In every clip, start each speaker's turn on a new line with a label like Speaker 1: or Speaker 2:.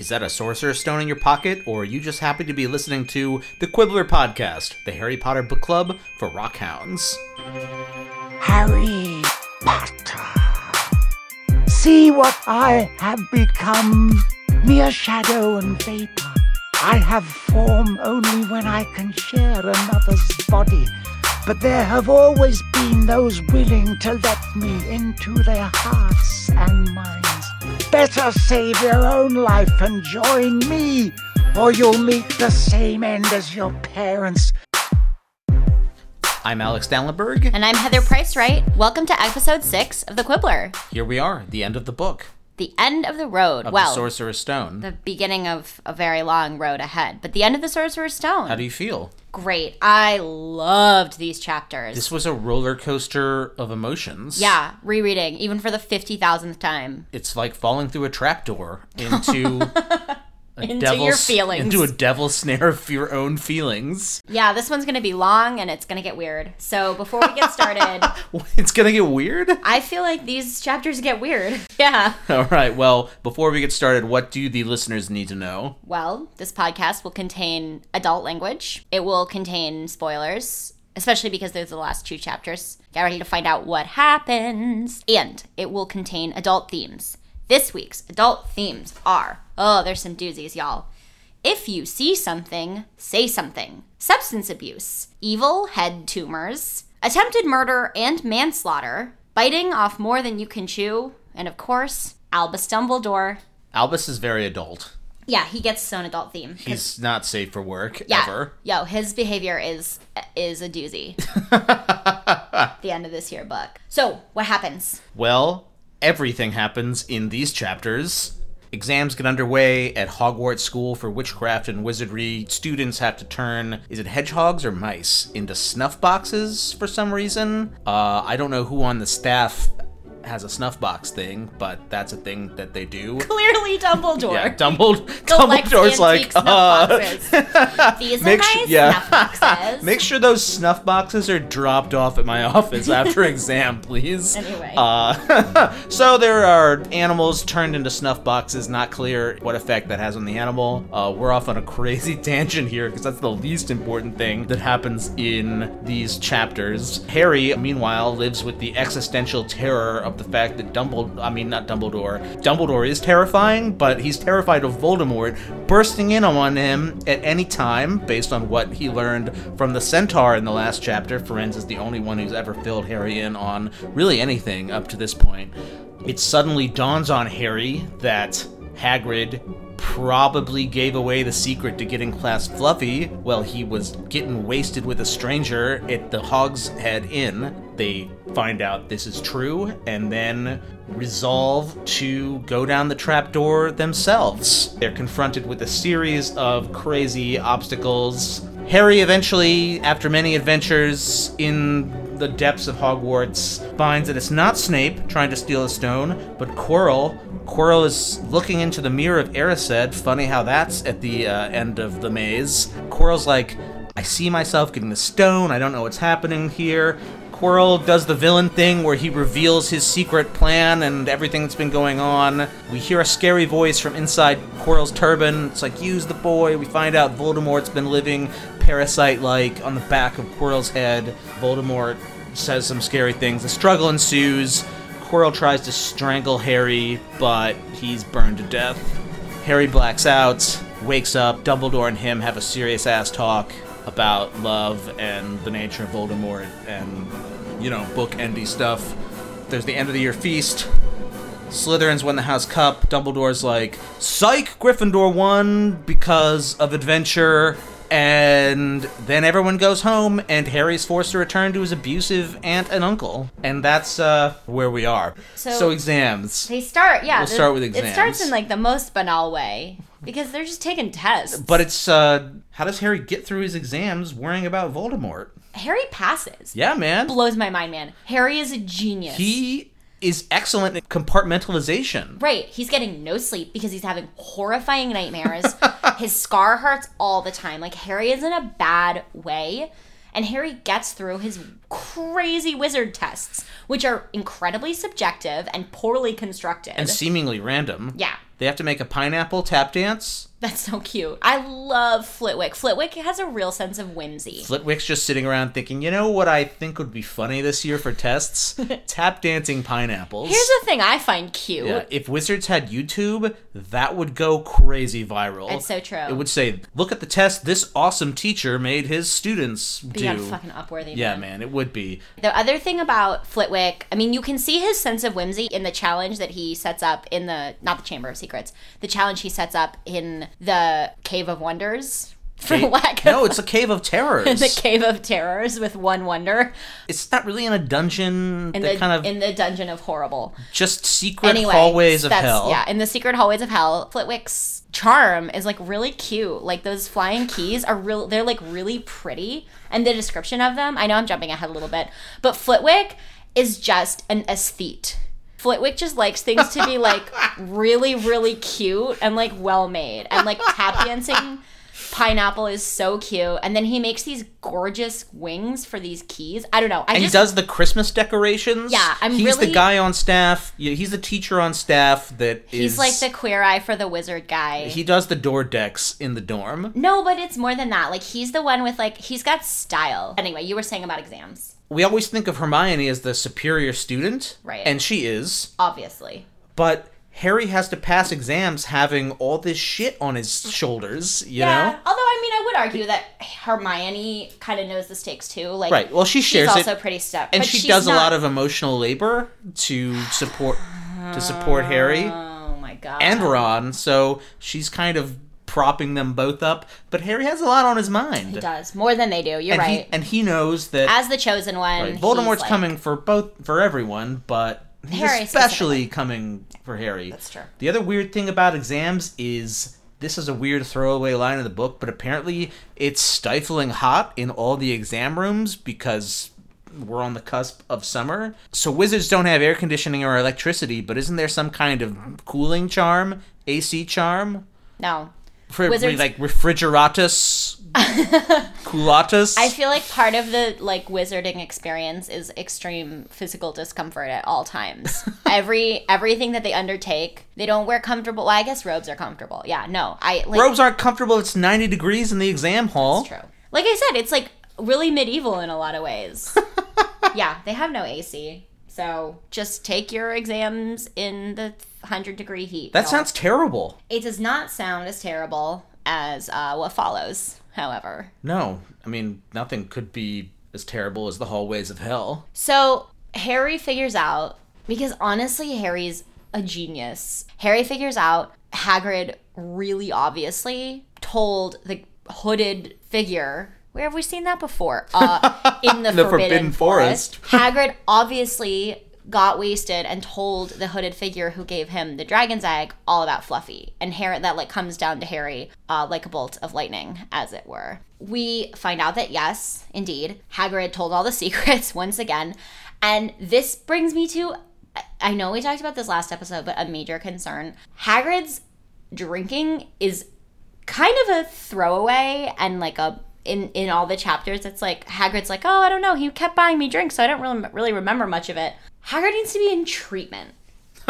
Speaker 1: Is that a sorcerer's stone in your pocket, or are you just happy to be listening to the Quibbler Podcast, the Harry Potter book club for rockhounds?
Speaker 2: Harry Potter. See what I have become, mere shadow and vapor. I have form only when I can share another's body. But there have always been those willing to let me into their hearts and minds. Better save your own life and join me, or you'll meet the same end as your parents.
Speaker 1: I'm Alex Dallenberg.
Speaker 3: And I'm Heather Price Wright. Welcome to episode six of The Quibbler,
Speaker 1: Here we are, the end of the book
Speaker 3: the end of the road.
Speaker 1: of
Speaker 3: well,
Speaker 1: the Sorcerer's Stone.
Speaker 3: the beginning of a very long road ahead, but the end of the Sorcerer's Stone.
Speaker 1: How do you feel?
Speaker 3: Great. I loved these chapters.
Speaker 1: This was a roller coaster of emotions.
Speaker 3: yeah, rereading, even for the 50,000th time.
Speaker 1: It's like falling through a trapdoor into
Speaker 3: Into your feelings.
Speaker 1: Into a devil snare of your own feelings.
Speaker 3: Yeah, this one's going to be long and it's going to get weird. So before we get started,
Speaker 1: It's gonna get weird.
Speaker 3: I feel like these chapters get weird. Yeah.
Speaker 1: All right. Well, before we get started, what do the listeners need to know?
Speaker 3: Well, this podcast will contain adult language. It will contain spoilers, especially because there's the last two chapters. Get ready to find out what happens. And it will contain adult themes. This week's adult themes are oh, there's some doozies, y'all. If you see something, say something. Substance abuse, evil head tumors, attempted murder and manslaughter, biting off more than you can chew, and of course, Albus Dumbledore.
Speaker 1: Albus is very adult.
Speaker 3: Yeah, he gets his own adult theme.
Speaker 1: He's not safe for work
Speaker 3: yeah.
Speaker 1: ever.
Speaker 3: Yo, his behavior is is a doozy. the end of this here book. So, what happens?
Speaker 1: Well, everything happens in these chapters. Exams get underway at Hogwarts School for Witchcraft and Wizardry. Students have to turn, is it hedgehogs or mice, into snuff boxes for some reason. Uh, I don't know who on the staff has a snuff box thing, but that's a thing that they do.
Speaker 3: Clearly Dumbledore.
Speaker 1: Yeah, Dumbledore, Dumbledore's like, uh.
Speaker 3: These are
Speaker 1: make
Speaker 3: my
Speaker 1: su- yeah.
Speaker 3: snuff boxes.
Speaker 1: Make sure those snuff boxes are dropped off at my office after exam, please.
Speaker 3: Anyway.
Speaker 1: Uh, so there are animals turned into snuff boxes. Not clear what effect that has on the animal. Uh, we're off on a crazy tangent here because that's the least important thing that happens in these chapters. Harry, meanwhile, lives with the existential terror of the fact that Dumbledore, I mean not Dumbledore, Dumbledore is terrifying, but he's terrified of Voldemort bursting in on him at any time based on what he learned from the centaur in the last chapter. Firenze is the only one who's ever filled Harry in on really anything up to this point. It suddenly dawns on Harry that Hagrid probably gave away the secret to getting class fluffy while he was getting wasted with a stranger at the Hog's Head Inn. They find out this is true and then resolve to go down the trapdoor themselves. They're confronted with a series of crazy obstacles. Harry eventually, after many adventures in the depths of Hogwarts, finds that it's not Snape trying to steal a stone, but Quirrell. Quirrell is looking into the mirror of Erised. Funny how that's at the uh, end of the maze. Quirrell's like, I see myself getting the stone. I don't know what's happening here. Quirrell does the villain thing where he reveals his secret plan and everything that's been going on. We hear a scary voice from inside Quirrell's turban. It's like, use the boy. We find out Voldemort's been living parasite like on the back of Quirrell's head. Voldemort says some scary things. The struggle ensues. Quirrell tries to strangle Harry, but he's burned to death. Harry blacks out, wakes up. Dumbledore and him have a serious ass talk about love and the nature of Voldemort and, you know, book-endy stuff. There's the end of the year feast. Slytherins win the House Cup. Dumbledore's like, Psych! Gryffindor won because of adventure. And then everyone goes home, and Harry's forced to return to his abusive aunt and uncle. And that's uh, where we are.
Speaker 3: So-
Speaker 1: exams.
Speaker 3: They start, yeah.
Speaker 1: We'll
Speaker 3: the-
Speaker 1: start with exams.
Speaker 3: It starts in like the most banal way because they're just taking tests.
Speaker 1: But it's, uh, how does Harry get through his exams worrying about Voldemort?
Speaker 3: Harry passes.
Speaker 1: Yeah, man.
Speaker 3: Blows my mind, man. Harry is a genius.
Speaker 1: He is excellent at compartmentalization.
Speaker 3: Right. He's getting no sleep because he's having horrifying nightmares. His scar hurts all the time. Like Harry is in a bad way. And Harry gets through his crazy wizard tests, which are incredibly subjective and poorly constructed.
Speaker 1: And seemingly random.
Speaker 3: yeah.
Speaker 1: They have to make a pineapple tap dance.
Speaker 3: That's so cute. I love Flitwick. Flitwick has a real sense of whimsy.
Speaker 1: Flitwick's just sitting around thinking, you know what I think would be funny this year for tests? tap dancing pineapples.
Speaker 3: Here's the thing I find cute.
Speaker 1: Yeah, if Wizards had YouTube, that would go crazy viral.
Speaker 3: It's so true.
Speaker 1: It would say, "Look at the test this awesome teacher made his students do."
Speaker 3: Beyond fucking upworthy.
Speaker 1: yeah,
Speaker 3: man.
Speaker 1: man, it would be.
Speaker 3: The other thing about Flitwick, I mean, you can see his sense of whimsy in the challenge that he sets up in the not the Chamber of Secrets, the challenge he sets up in the Cave of Wonders. For lack of
Speaker 1: no, it's a cave of terrors.
Speaker 3: the Cave of Terrors with one wonder
Speaker 1: it's not really in a dungeon.
Speaker 3: in the
Speaker 1: kind of
Speaker 3: in the Dungeon of Horrible.
Speaker 1: just secret
Speaker 3: Anyway,
Speaker 1: hallways of hell.
Speaker 3: Yeah, in the secret hallways of hell, Flitwick's charm is like really cute. Like those flying keys are real. They're like really pretty, and the description of them. I know I'm jumping ahead a little bit, but Flitwick is just an aesthete. Flitwick just likes things to be like really, really cute and like well made, and like tap dancing. Pineapple is so cute, and then he makes these gorgeous wings for these keys. I don't know. I
Speaker 1: And
Speaker 3: just
Speaker 1: he does the Christmas decorations.
Speaker 3: Yeah, I'm
Speaker 1: He's the guy on staff. yeah, He's the teacher on staff that
Speaker 3: He's
Speaker 1: is-
Speaker 3: like the queer eye for the wizard guy.
Speaker 1: He does the door decks in the dorm.
Speaker 3: No, but it's more than that. Like he's the one with like he's got style. Anyway, you were saying about exams.
Speaker 1: We always think of Hermione as the superior student,
Speaker 3: Right.
Speaker 1: And she is,
Speaker 3: Obviously.
Speaker 1: but Harry has to pass exams having all this shit on his shoulders. You
Speaker 3: yeah.
Speaker 1: know,
Speaker 3: Although I mean, I would argue that Hermione kind of knows the stakes too. Like
Speaker 1: right? Well, she shares she's
Speaker 3: also
Speaker 1: it,
Speaker 3: pretty stuck,
Speaker 1: and she does a lot of emotional labor to support to support Harry
Speaker 3: Oh my god.
Speaker 1: and Ron. So she's kind of propping them both up. But Harry has a lot on his mind.
Speaker 3: he does more than they do. You're
Speaker 1: and
Speaker 3: right.
Speaker 1: he and he knows that
Speaker 3: As the chosen one,
Speaker 1: right, Voldemort's
Speaker 3: like-
Speaker 1: coming for both for everyone, but
Speaker 3: Harry
Speaker 1: especially coming for Harry.
Speaker 3: That's true.
Speaker 1: The other weird thing about exams is this is a weird throwaway line in the book, but apparently it's stifling hot in all the exam rooms because we're on the cusp of summer. So wizards don't have air conditioning or electricity, but isn't there some kind of cooling charm, AC charm?
Speaker 3: No.
Speaker 1: For
Speaker 3: Wizards-
Speaker 1: like refrigeratus, coolatus.
Speaker 3: I feel like part of the like wizarding experience is extreme physical discomfort at all times. Every everything that they undertake, they don't wear comfortable. Well, I guess robes are comfortable. Yeah, no, I like
Speaker 1: Robes aren't comfortable. It's 90 degrees in the exam hall.
Speaker 3: True. Like I said, it's like really medieval in a lot of ways. yeah, they have no AC. So just take your exams in the 100 degree heat.
Speaker 1: That sounds terrible.
Speaker 3: It does not sound as terrible as uh, what follows, however.
Speaker 1: No, I mean, nothing could be as terrible as the hallways of hell.
Speaker 3: So Harry figures out, because honestly, Harry's a genius. Harry figures out Hagrid really obviously told the hooded figure. Where have we seen that before? Uh, in the,
Speaker 1: The
Speaker 3: Forbidden,
Speaker 1: Forbidden
Speaker 3: Forest.
Speaker 1: Forest.
Speaker 3: Hagrid obviously got wasted and told the hooded figure who gave him the dragon's egg all about Fluffy. And Harry that like comes down to Harry uh, like a bolt of lightning, as it were. We find out that yes, indeed, Hagrid told all the secrets once again. And this brings me to I- know we talked about this last episode, but a major concern. Hagrid's drinking is kind of a throwaway and like a in in all the chapters it's like Hagrid's like, "Oh, I don't know, he kept buying me drinks, so I don't really really remember much of it." Hagrid needs to be in treatment.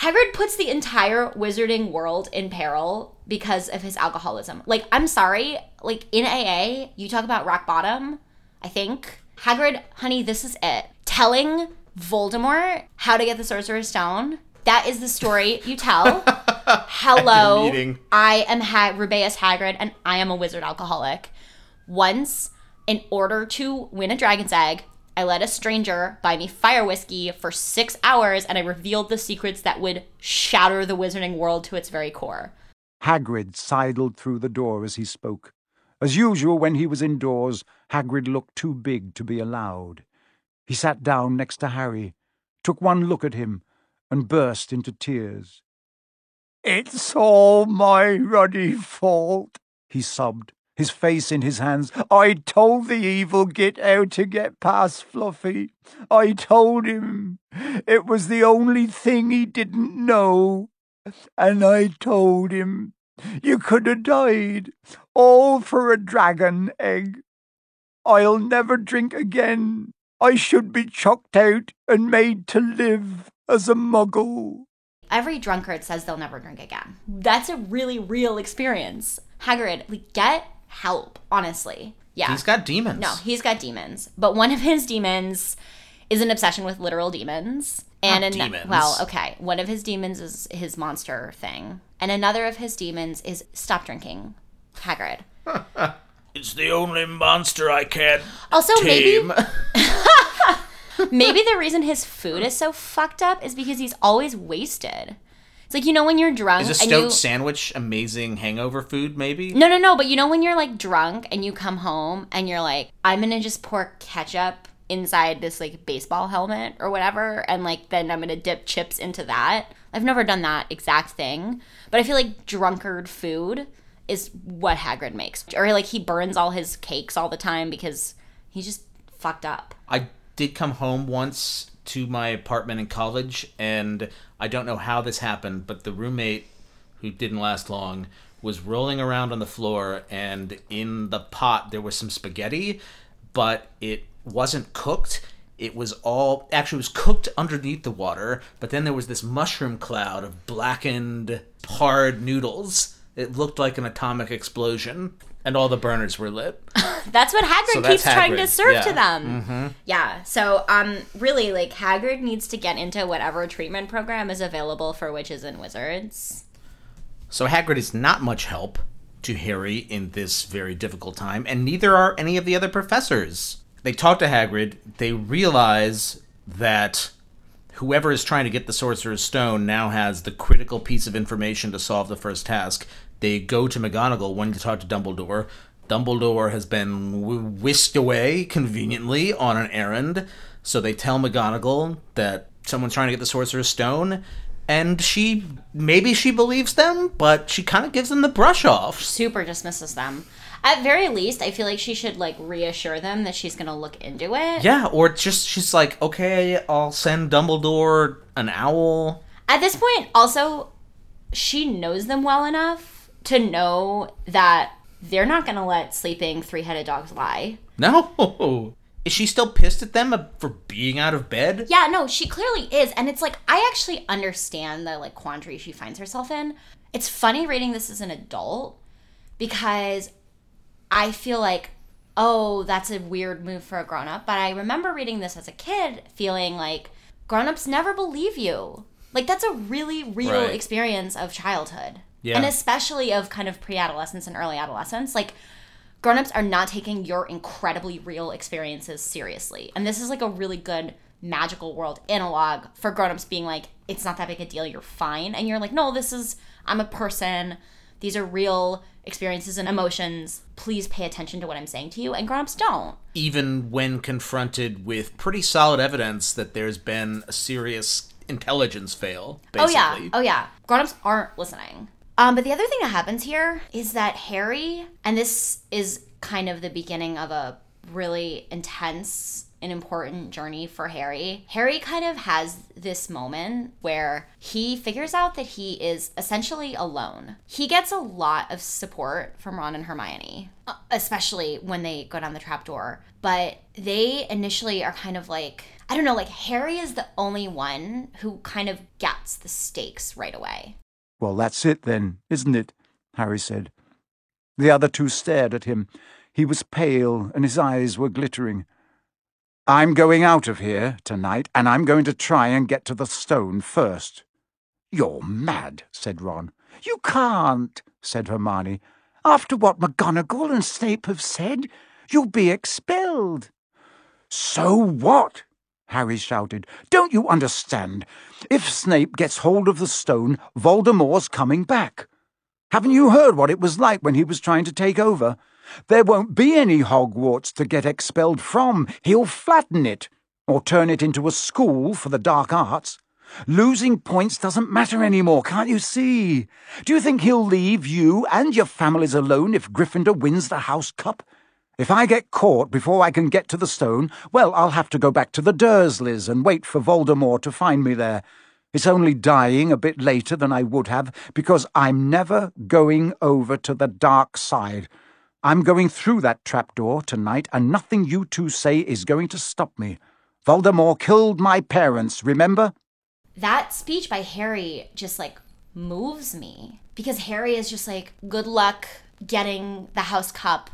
Speaker 3: Hagrid puts the entire wizarding world in peril because of his alcoholism. Like, I'm sorry, like in AA, you talk about rock bottom, I think. Hagrid, honey, this is it. Telling Voldemort how to get the Sorcerer's Stone. That is the story you tell. Hello. I am ha- Rubeus Hagrid, and I am a wizard alcoholic. Once, in order to win a dragon's egg, I let a stranger buy me fire whiskey for six hours, and I revealed the secrets that would shatter the wizarding world to its very core.
Speaker 2: Hagrid sidled through the door as he spoke. As usual, when he was indoors, Hagrid looked too big to be allowed. He sat down next to Harry, took one look at him, and burst into tears. It's all my ruddy fault, he sobbed, his face in his hands. I told the evil git how to get past Fluffy. I told him. It was the only thing he didn't know. And I told him, you could have died, all for a dragon egg. I'll never drink again. I should be chucked out and made to live as a muggle.
Speaker 3: Every drunkard says they'll never drink again. That's a really real experience. Hagrid, like, get help, honestly. Yeah.
Speaker 1: He's got demons.
Speaker 3: No, he's got demons. But one of his demons is an obsession with literal demons. And
Speaker 1: Not
Speaker 3: ano-
Speaker 1: demons.
Speaker 3: well, okay. One of his demons is his monster thing. And another of his demons is stop drinking. Hagrid.
Speaker 1: It's the only monster I can
Speaker 3: Also,
Speaker 1: tame.
Speaker 3: maybe the reason his food is so fucked up is because he's always wasted. It's like you know when you're drunk
Speaker 1: Is a stoat
Speaker 3: you
Speaker 1: sandwich amazing hangover food? Maybe.
Speaker 3: No, no, no. But you know when you're like drunk and you come home and you're like, I'm gonna just pour ketchup inside this like baseball helmet or whatever, and like then I'm gonna dip chips into that. I've never done that exact thing, but I feel like drunkard food is what Hagrid makes, or like he burns all his cakes all the time because he's just fucked up.
Speaker 1: I did come home once to my apartment in college, and I don't know how this happened, but the roommate, who didn't last long, was rolling around on the floor, and in the pot there was some spaghetti, but it wasn't cooked. It was all actually was cooked underneath the water, but then there was this mushroom cloud of blackened, hard noodles. It looked like an atomic explosion, and all the burners were lit.
Speaker 3: That's what Hagrid
Speaker 1: So that's
Speaker 3: keeps trying to serve
Speaker 1: yeah.
Speaker 3: to them. Yeah. So, um, really, like Hagrid needs to get into whatever treatment program is available for witches and wizards.
Speaker 1: So Hagrid is not much help to Harry in this very difficult time, and neither are any of the other professors. They talk to Hagrid, they realize that whoever is trying to get the Sorcerer's Stone now has the critical piece of information to solve the first task. They go to McGonagall wanting to talk to Dumbledore. Dumbledore has been whisked away conveniently on an errand, so they tell McGonagall that someone's trying to get the Sorcerer's Stone, and she maybe she believes them, but she kind of gives them the brush off.
Speaker 3: Super dismisses them. At very least, I feel like she should like reassure them that she's gonna look into it.
Speaker 1: Yeah, or just she's like, okay, I'll send Dumbledore an owl.
Speaker 3: At this point, also, she knows them well enough to know that they're not gonna let sleeping three-headed dogs lie.
Speaker 1: No, is she still pissed at them for being out of bed?
Speaker 3: Yeah, no, she clearly is. And it's like, I actually understand the like quandary she finds herself in. It's funny reading this as an adult because I feel like, oh, that's a weird move for a grown up. But I remember reading this as a kid feeling like grown ups never believe you. Like, that's a really real
Speaker 1: Right.
Speaker 3: experience of childhood.
Speaker 1: Yeah.
Speaker 3: And especially of kind of pre adolescence and early adolescence. Like, grown-ups are not taking your incredibly real experiences seriously and this is like a really good magical world analog for grown-ups being like it's not that big a deal you're fine and you're like no this is i'm a person these are real experiences and emotions please pay attention to what i'm saying to you and grown-ups don't
Speaker 1: Even when confronted with pretty solid evidence that there's been a serious intelligence fail, basically.
Speaker 3: Oh yeah, oh yeah. Grown-ups aren't listening. Um, but the other thing that happens here is that Harry, and this is kind of the beginning of a really intense and important journey for Harry. Harry kind of has this moment where he figures out that he is essentially alone. He gets a lot of support from Ron and Hermione, uh, especially when they go down the trapdoor. But they initially are kind of like, I don't know, like Harry is the only one who kind of gets the stakes right away.
Speaker 2: Well, that's it then, isn't it? Harry said. The other two stared at him. He was pale and his eyes were glittering. I'm going out of here tonight, and I'm going to try and get to the stone first. You're mad, said Ron. You can't, said Hermione. After what McGonagall and Snape have said, you'll be expelled. So what? Harry shouted. Don't you understand? If Snape gets hold of the stone, Voldemort's coming back. Haven't you heard what it was like when he was trying to take over? There won't be any Hogwarts to get expelled from. He'll flatten it, or turn it into a school for the dark arts. Losing points doesn't matter anymore, can't you see? Do you think he'll leave you and your families alone if Gryffindor wins the House Cup? If I get caught before I can get to the stone, well, I'll have to go back to the Dursleys and wait for Voldemort to find me there. It's only dying a bit later than I would have, because I'm never going over to the dark side. I'm going through that trapdoor tonight, and nothing you two say is going to stop me. Voldemort killed my parents, remember?
Speaker 3: that speech by Harry just like moves me because Harry is just like, good luck getting the house cup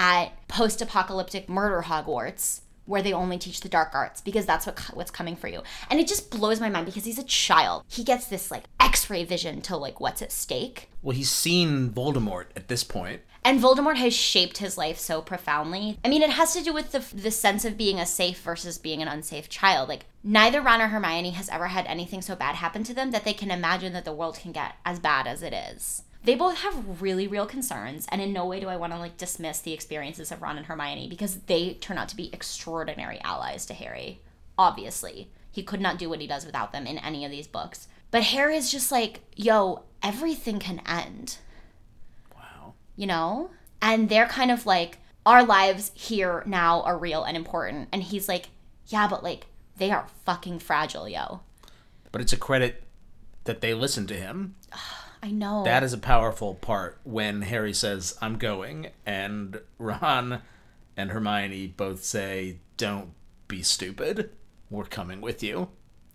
Speaker 3: at post apocalyptic murder Hogwarts. Where they only teach the dark arts because that's what what's coming for you, and it just blows my mind because he's a child. He gets this like X-ray vision to like what's at stake,
Speaker 1: Well, he's seen Voldemort at this point.
Speaker 3: and Voldemort has shaped his life so profoundly. I mean, it has to do with the the sense of being a safe versus being an unsafe child. Like neither Ron or Hermione has ever had anything so bad happen to them that they can imagine that the world can get as bad as it is. They both have really real concerns, and in no way do I want to like dismiss the experiences of Ron and Hermione because they turn out to be extraordinary allies to Harry. Obviously, he could not do what he does without them in any of these books. But Harry is just like, yo, everything can end
Speaker 1: Wow.
Speaker 3: you know? And they're kind of like, our lives here now are real and important. And he's like, yeah, but like, they are fucking fragile, yo.
Speaker 1: But it's a credit that they listened to him.
Speaker 3: I know.
Speaker 1: That is a powerful part when Harry says, I'm going, and Ron and Hermione both say, Don't be stupid. We're coming with you.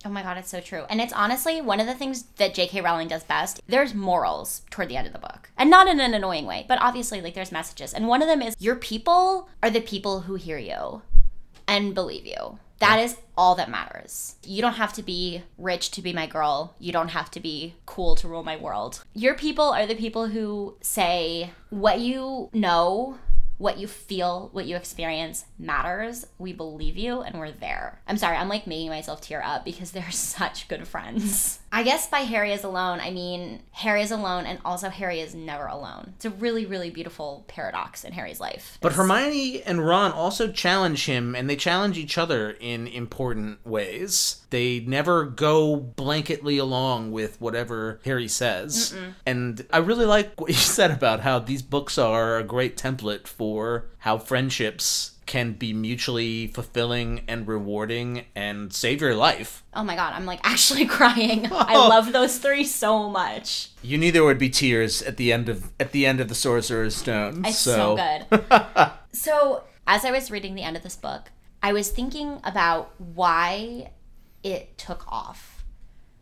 Speaker 3: oh my god, it's so true. And it's honestly one of the things that J.K. Rowling does best. There's morals toward the end of the book. And not in an annoying way, but obviously, like, there's messages. And one of them is your people are the people who hear you and believe you. That is all that matters. You don't have to be rich to be my girl. You don't have to be cool to rule my world. Your people are the people who say what you know, what you feel, what you experience matters. We believe you and we're there. I'm sorry, I'm like making myself tear up because they're such good friends. I guess by Harry is alone, I mean Harry is alone and also Harry is never alone. It's a really, really beautiful paradox in Harry's life.
Speaker 1: But Hermione and Ron also challenge him, and they challenge each other in important ways. They never go blanketly along with whatever Harry says. And I really like what you said about how these books are a great template for how friendships can be mutually fulfilling and rewarding and save your life.
Speaker 3: Oh my god, I'm like actually crying. I love those three so much.
Speaker 1: You knew there would be tears at the end of at the end of the Sorcerer's Stone.
Speaker 3: It's so, good. so, as I was reading the end of this book, I was thinking about why it took off.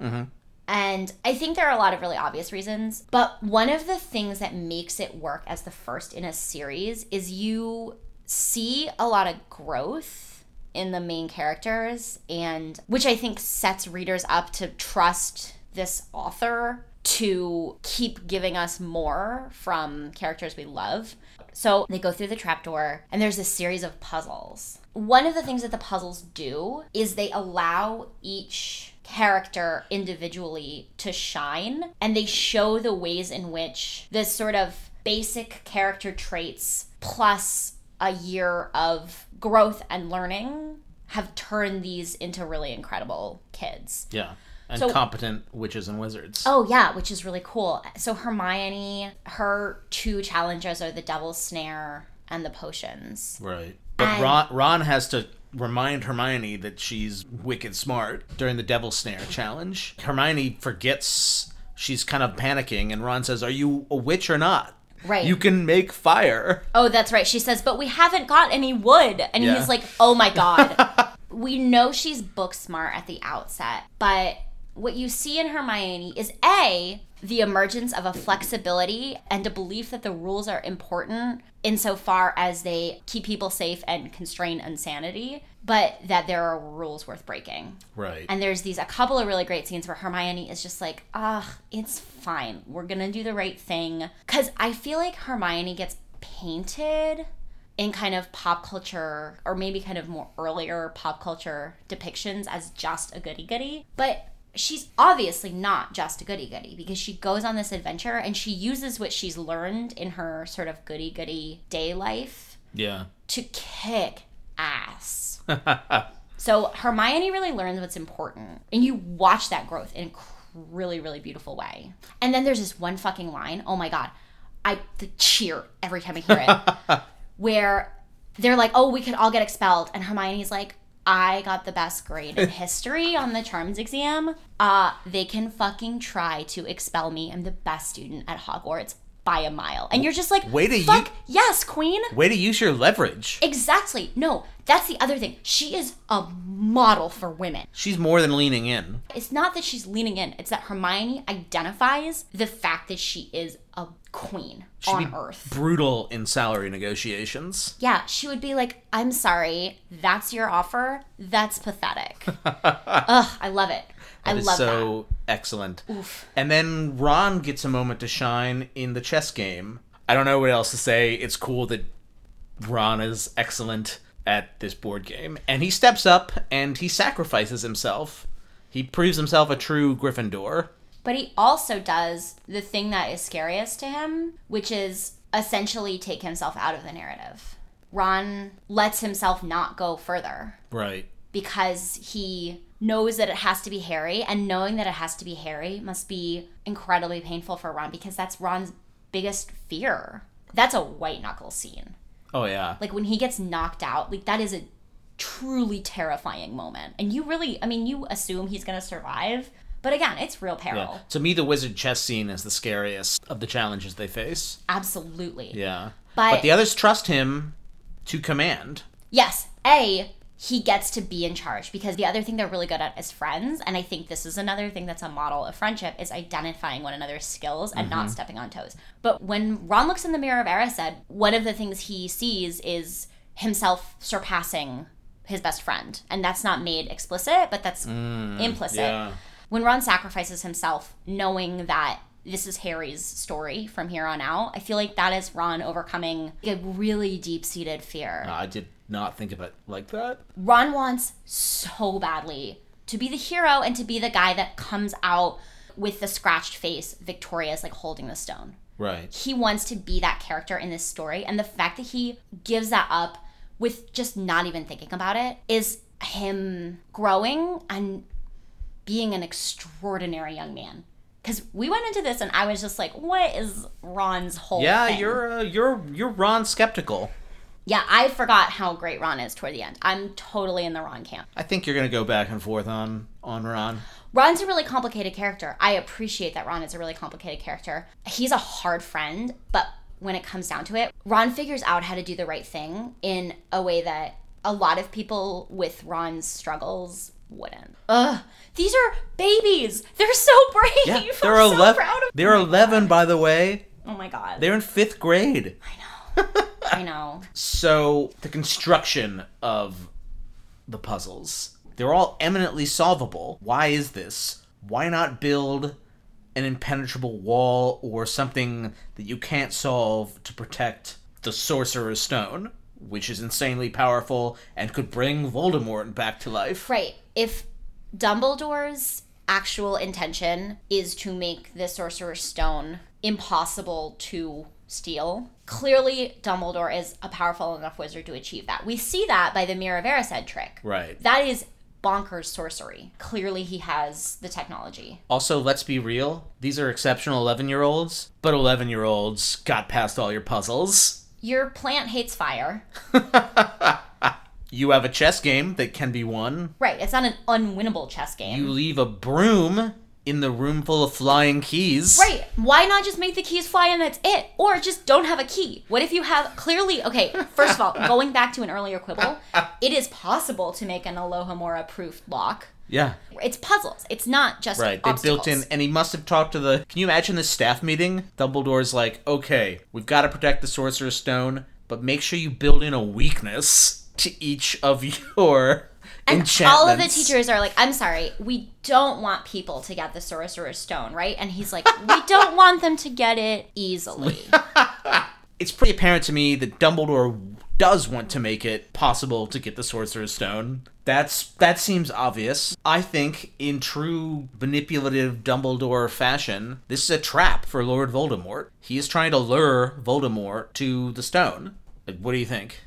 Speaker 3: Mm-hmm. And I think there are a lot of really obvious reasons, but one of the things that makes it work as the first in a series is you see a lot of growth in the main characters and which I think sets readers up to trust this author to keep giving us more from characters we love. So they go through the trapdoor, and there's a series of puzzles. One of the things that the puzzles do is they allow each character individually to shine, and they show the ways in which this sort of basic character traits plus a year of growth and learning have turned these into really incredible kids.
Speaker 1: Yeah. And
Speaker 3: So-
Speaker 1: competent witches and wizards.
Speaker 3: Oh yeah, which is really cool. So Hermione, her two challenges are the Devil's Snare and the potions.
Speaker 1: Right. But
Speaker 3: And-
Speaker 1: Ron, Ron has to remind Hermione that she's wicked smart during the Devil's Snare challenge. Hermione forgets she's kind of panicking, and Ron says, Are you a witch or not?
Speaker 3: Right.
Speaker 1: You can make fire.
Speaker 3: Oh, that's right. She says, "But we haven't got any wood." And
Speaker 1: Yeah.
Speaker 3: he's like, "Oh my god." we know she's book smart at the outset, but what you see in Hermione is A, the emergence of a flexibility and a belief that the rules are important insofar as they keep people safe and constrain insanity, but that there are rules worth breaking.
Speaker 1: Right.
Speaker 3: And there's these a couple of really great scenes where Hermione is just like, ah, it's fine. We're gonna do the right thing. Cause I feel like Hermione gets painted in kind of pop culture or maybe kind of more earlier pop culture depictions as just a goody goody. But she's obviously not just a goody goody because she goes on this adventure and she uses what she's learned in her sort of goody goody day life
Speaker 1: yeah.
Speaker 3: to kick ass. so Hermione really learns what's important, and you watch that growth in a really, really beautiful way. And then there's this one fucking line. Oh my god, I the cheer every time I hear it, where they're like, "Oh, we could all get expelled," and Hermione's like. I got the best grade in history on the charms exam. Uh, they can fucking try to expel me. I'm the best student at Hogwarts. by a mile. And you're just like,
Speaker 1: Way to
Speaker 3: fuck
Speaker 1: u-
Speaker 3: yes, queen.
Speaker 1: Way to use your leverage.
Speaker 3: Exactly. No, that's the other thing. She is a model for women.
Speaker 1: She's more than leaning in.
Speaker 3: It's not that she's leaning in, it's that Hermione identifies the fact that she is a queen on
Speaker 1: be
Speaker 3: Earth.
Speaker 1: Brutal in salary negotiations.
Speaker 3: Yeah, she would be like, I'm sorry, that's your offer? That's pathetic. Ugh, I love it. I
Speaker 1: That is
Speaker 3: love
Speaker 1: so excellent. Oof. And then Ron gets a moment to shine in the chess game. I don't know what else to say. It's cool that Ron is excellent at this board game. And he steps up and he sacrifices himself. He proves himself a true Gryffindor.
Speaker 3: But he also does the thing that is scariest to him, which is essentially take himself out of the narrative. Ron lets himself not go further.
Speaker 1: Right.
Speaker 3: because he knows that it has to be Harry, and knowing that it has to be Harry must be incredibly painful for Ron because that's Ron's biggest fear. That's a white knuckle scene.
Speaker 1: Oh, yeah.
Speaker 3: Like when he gets knocked out, like that is a truly terrifying moment. And you really, I mean, you assume he's going to survive, but again, it's real peril.
Speaker 1: Yeah. To me, the wizard chess scene is the scariest of the challenges they face.
Speaker 3: Absolutely.
Speaker 1: Yeah.
Speaker 3: But-
Speaker 1: but the others trust him to command.
Speaker 3: Yes, A, he gets to be in charge because the other thing they're really good at is friends. And I think this is another thing that's a model of friendship is identifying one another's skills and not mm-hmm. stepping on toes. But when Ron looks in the mirror of Erised, one of the things he sees is himself surpassing his best friend. And that's not made explicit, but that's mm, implicit.
Speaker 1: yeah.
Speaker 3: When Ron sacrifices himself, knowing that this is Harry's story from here on out, I feel like that is Ron overcoming a really deep seated fear.
Speaker 1: I did not think of it like that.
Speaker 3: Ron wants so badly to be the hero and to be the guy that comes out with the scratched face, victorious, like holding the stone.
Speaker 1: Right.
Speaker 3: He wants to be that character in this story, and the fact that he gives that up with just not even thinking about it is him growing and being an extraordinary young man. Because we went into this and I was just like, what is Ron's whole
Speaker 1: Yeah,
Speaker 3: thing?
Speaker 1: you're uh, you're you're Ron skeptical.
Speaker 3: Yeah, I forgot how great Ron is toward the end. I'm totally in the Ron camp.
Speaker 1: I think you're gonna go back and forth on on Ron.
Speaker 3: Ron's a really complicated character. I appreciate that Ron is a really complicated character. He's a hard friend, but when it comes down to it, Ron figures out how to do the right thing in a way that a lot of people with Ron's struggles wouldn't. Ugh, these are babies. They're so brave.
Speaker 1: Yeah,
Speaker 3: I'm
Speaker 1: they're
Speaker 3: so
Speaker 1: eleven.
Speaker 3: proud of
Speaker 1: They're eleven, by the way.
Speaker 3: Oh my god.
Speaker 1: They're in fifth grade.
Speaker 3: I know. I know.
Speaker 1: So the construction of the puzzles, they're all eminently solvable. Why is this? Why not build an impenetrable wall or something that you can't solve to protect the Sorcerer's Stone, which is insanely powerful and could bring Voldemort back to life?
Speaker 3: Right. If Dumbledore's actual intention is to make the Sorcerer's Stone impossible to steal, clearly Dumbledore is a powerful enough wizard to achieve that. We see that by the Mirror of Erised trick.
Speaker 1: Right.
Speaker 3: That is bonkers sorcery. Clearly he has the technology.
Speaker 1: Also, let's be real. These are exceptional 11 year olds, but 11 year olds got past all your puzzles.
Speaker 3: Your plant hates fire.
Speaker 1: You have a chess game that can be won.
Speaker 3: Right, it's not an unwinnable chess game.
Speaker 1: You leave a broom in the room full of flying keys.
Speaker 3: Right. Why not just make the keys fly and that's it? Or just don't have a key? What if you have clearly okay, first of all, going back to an earlier quibble, it is possible to make an Alohomora proof lock.
Speaker 1: Yeah.
Speaker 3: It's puzzles. It's not just
Speaker 1: Right. They built in, and he must have talked to the. Can you imagine the staff meeting? Dumbledore's like, okay, we've got to protect the Sorcerer's Stone, but make sure you build in a weakness to each of your
Speaker 3: And all of the teachers are like, I'm sorry, we don't want people to get the Sorcerer's Stone, right? And he's like, we don't want them to get it easily.
Speaker 1: It's pretty apparent to me that Dumbledore does want to make it possible to get the Sorcerer's Stone. That's that seems obvious. I think in true manipulative Dumbledore fashion, this is a trap for Lord Voldemort. He is trying to lure Voldemort to the stone. What do you think?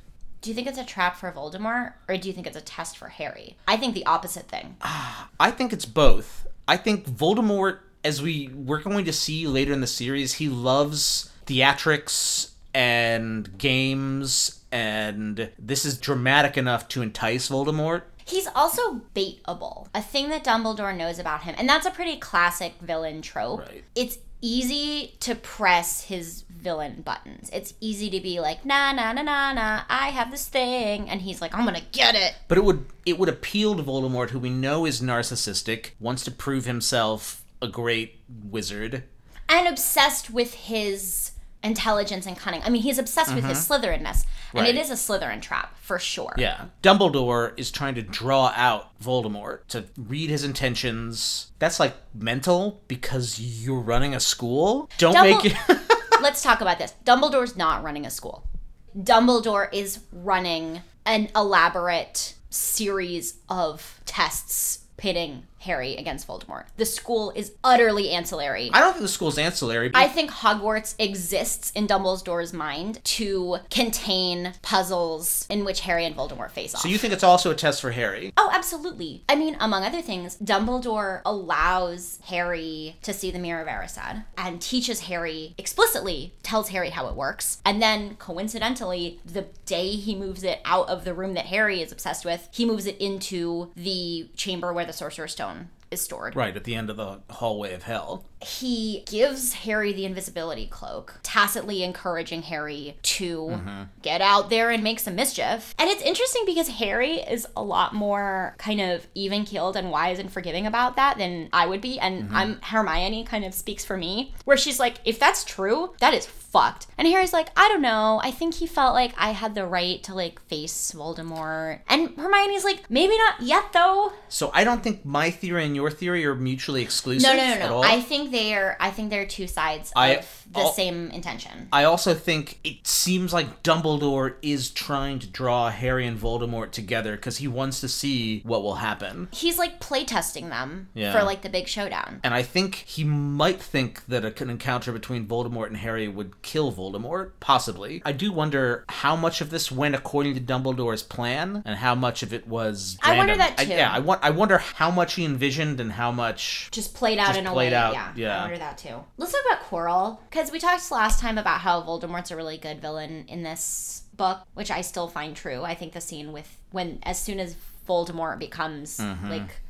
Speaker 3: do you think it's a trap for Voldemort or do you think it's a test for Harry? I think the opposite thing.
Speaker 1: Ah, I think it's both. I think Voldemort, as we we're going to see later in the series, he loves theatrics and games, and this is dramatic enough to entice Voldemort.
Speaker 3: He's also baitable. A thing that Dumbledore knows about him, and that's a pretty classic villain trope.
Speaker 1: Right.
Speaker 3: It's easy to press his villain buttons. It's easy to be like, nah, nah, nah, nah, nah, I have this thing. And he's like, I'm gonna get it.
Speaker 1: But it would it would appeal to Voldemort, who we know is narcissistic, wants to prove himself a great wizard.
Speaker 3: And obsessed with his intelligence and cunning. I mean, he's obsessed with his mm-hmm. Slytherinness. And it is a Slytherin trap, for sure.
Speaker 1: Yeah. Dumbledore is trying to draw out Voldemort to read his intentions. That's like mental because you're running a school. Don't make it.
Speaker 3: Let's talk about this. Dumbledore's not running a school. Dumbledore is running an elaborate series of tests pitting Harry against Voldemort. The school is utterly ancillary.
Speaker 1: I don't think the school's ancillary.
Speaker 3: I think Hogwarts exists in Dumbledore's mind to contain puzzles in which Harry and Voldemort face off.
Speaker 1: so you think it's also a test for Harry?
Speaker 3: Oh, absolutely. I mean, among other things, Dumbledore allows Harry to see the Mirror of Erised and teaches Harry explicitly, tells Harry how it works. And then, coincidentally, the day he moves it out of the room that Harry is obsessed with, he moves it into the chamber where the Sorcerer's Stone is stored.
Speaker 1: Right at the end of the hallway of hell.
Speaker 3: He gives Harry the invisibility cloak, tacitly encouraging Harry to mm-hmm. get out there and make some mischief. And it's interesting because Harry is a lot more kind of even keeled and wise and forgiving about that than I would be. And mm-hmm. I'm Hermione kind of speaks for me, where she's like, if that's true, that is fucked. And Harry's like, I don't know. I think he felt like I had the right to like face Voldemort. And Hermione's like, maybe not yet though.
Speaker 1: So I don't think my theory and your theory are mutually exclusive.
Speaker 3: No, no, no, no.
Speaker 1: all.
Speaker 3: I think they're I think they're two sides
Speaker 1: I-
Speaker 3: of the
Speaker 1: I'll-
Speaker 3: same intention.
Speaker 1: I also think it seems like Dumbledore is trying to draw Harry and Voldemort together because he wants to see what will happen.
Speaker 3: He's like playtesting them
Speaker 1: Yeah.
Speaker 3: for like the big showdown.
Speaker 1: And I think he might think that a- an encounter between Voldemort and Harry would kill Voldemort, possibly. I do wonder how much of this went according to Dumbledore's plan and how much of it was.
Speaker 3: I wonder that too.
Speaker 1: yeah, I want. I wonder how much he envisioned and how much.
Speaker 3: Just played out
Speaker 1: Just
Speaker 3: in a
Speaker 1: played
Speaker 3: way.
Speaker 1: out,
Speaker 3: yeah,
Speaker 1: yeah.
Speaker 3: I wonder that too. Let's talk about Quirrell because we talked last time about how Voldemort's a really good villain in this book, which I still find true. I think the scene with when as soon as Voldemort becomes
Speaker 1: Mm-hmm.
Speaker 3: like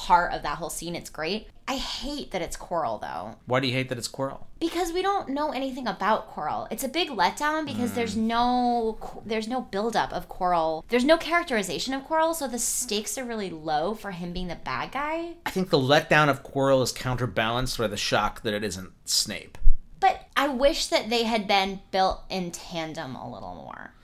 Speaker 3: part of that whole scene, it's great. I hate that it's Quirrell though.
Speaker 1: Why do you hate that it's Quirrell?
Speaker 3: because we don't know anything about Quirrell. It's a big letdown because there's mm. no there's no buildup of Quirrell. There's no characterization of Quirrell, so the stakes are really low for him being the bad guy.
Speaker 1: I think the letdown of Quirrell is counterbalanced by the shock that it isn't Snape.
Speaker 3: But I wish that they had been built in tandem a little more.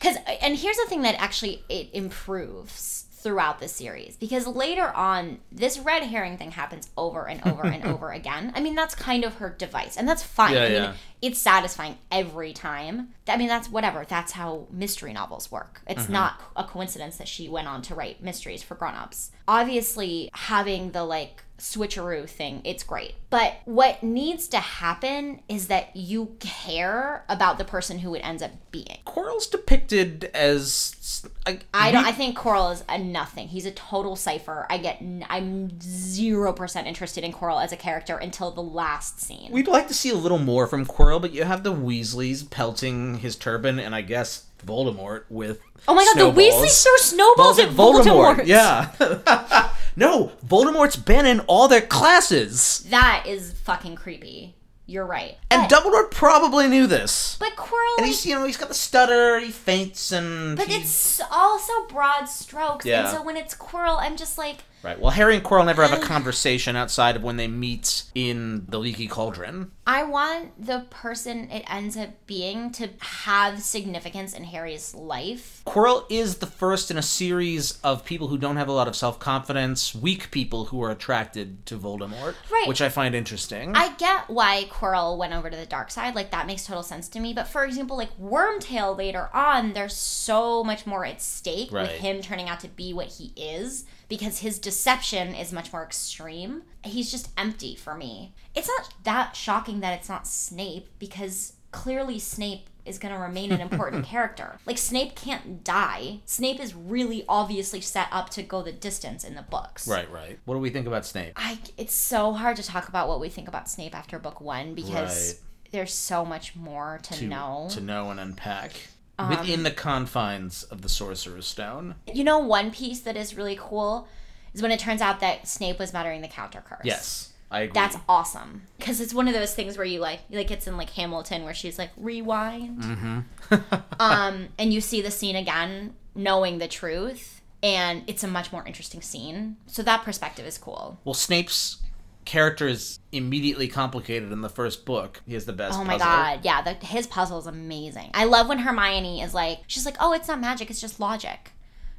Speaker 3: Cuz and here's the thing that actually it improves throughout the series because later on this red herring thing happens over and over and over again. I mean that's kind of her device and that's fine.
Speaker 1: Yeah,
Speaker 3: I mean
Speaker 1: yeah.
Speaker 3: it's satisfying every time. I mean that's whatever. That's how mystery novels work. It's
Speaker 1: Mm-hmm.
Speaker 3: not a coincidence that she went on to write mysteries for grown-ups. Obviously having the like switcheroo thing, it's great. But what needs to happen is that you care about the person who it ends up being.
Speaker 1: Quirrell's depicted as. I,
Speaker 3: I don't. I think Quirrell is a nothing. He's a total cipher. I get. I'm zero percent interested in Quirrell as a character until the last scene.
Speaker 1: We'd like to see a little more from Quirrell, but you have the Weasleys pelting his turban, and I guess Voldemort with.
Speaker 3: Oh my god,
Speaker 1: snowballs.
Speaker 3: the Weasleys throw snowballs at Voldemort.
Speaker 1: Yeah. no, Voldemort's been in all their classes.
Speaker 3: that is fucking creepy. You're right.
Speaker 1: And
Speaker 3: but,
Speaker 1: Dumbledore probably knew this.
Speaker 3: but Quirrell,
Speaker 1: And he's, you know, he's got the stutter, he faints, and.
Speaker 3: but
Speaker 1: he's-
Speaker 3: it's also broad strokes.
Speaker 1: Yeah.
Speaker 3: And so when it's Quirrell, I'm just like,
Speaker 1: Right. Well, Harry and Quirrell never have a conversation outside of when they meet in the Leaky Cauldron.
Speaker 3: I want the person it ends up being to have significance in Harry's life.
Speaker 1: Quirrell is the first in a series of people who don't have a lot of self confidence, weak people who are attracted to Voldemort,
Speaker 3: Right.
Speaker 1: which I find interesting.
Speaker 3: I get why Quirrell went over to the dark side. Like that makes total sense to me. But for example, like Wormtail later on, there's so much more at stake
Speaker 1: Right.
Speaker 3: with him turning out to be what he is because his deception is much more extreme. He's just empty for me. It's not that shocking that it's not Snape because clearly Snape is going to remain an important character. Like Snape can't die. Snape is really obviously set up to go the distance in the books.
Speaker 1: right, right. What do we think about Snape?
Speaker 3: I it's so hard to talk about what we think about Snape after book one because
Speaker 1: Right.
Speaker 3: there's so much more to,
Speaker 1: To
Speaker 3: know.
Speaker 1: to know and unpack
Speaker 3: Um,
Speaker 1: within the confines of the Sorcerer's Stone.
Speaker 3: you know, one piece that is really cool is when it turns out that Snape was muttering the counter curse.
Speaker 1: Yes. I agree.
Speaker 3: That's awesome because it's one of those things where you like, like it's in like Hamilton where she's like rewind, um, and you see the scene again, knowing the truth, and it's a much more interesting scene. So that perspective is cool.
Speaker 1: well, Snape's character is immediately complicated in the first book. He has the best
Speaker 3: Oh my
Speaker 1: puzzle.
Speaker 3: god, yeah, the, his puzzle is amazing. I love when Hermione is like, she's like, oh, it's not magic, it's just logic.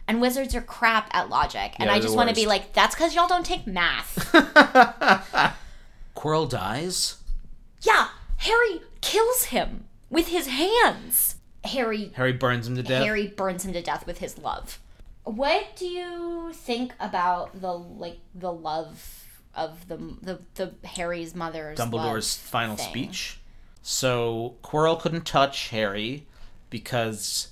Speaker 3: And wizards are crap at logic. And
Speaker 1: Yeah,
Speaker 3: I just want to be like, that's because y'all don't take math.
Speaker 1: Quirrell dies.
Speaker 3: yeah, Harry kills him with his hands. Harry
Speaker 1: Harry burns him to death.
Speaker 3: Harry burns him to death with his love. What do you think about the like the love of the the, the Harry's mother's
Speaker 1: Dumbledore's final
Speaker 3: thing?
Speaker 1: speech. So Quirrell couldn't touch Harry because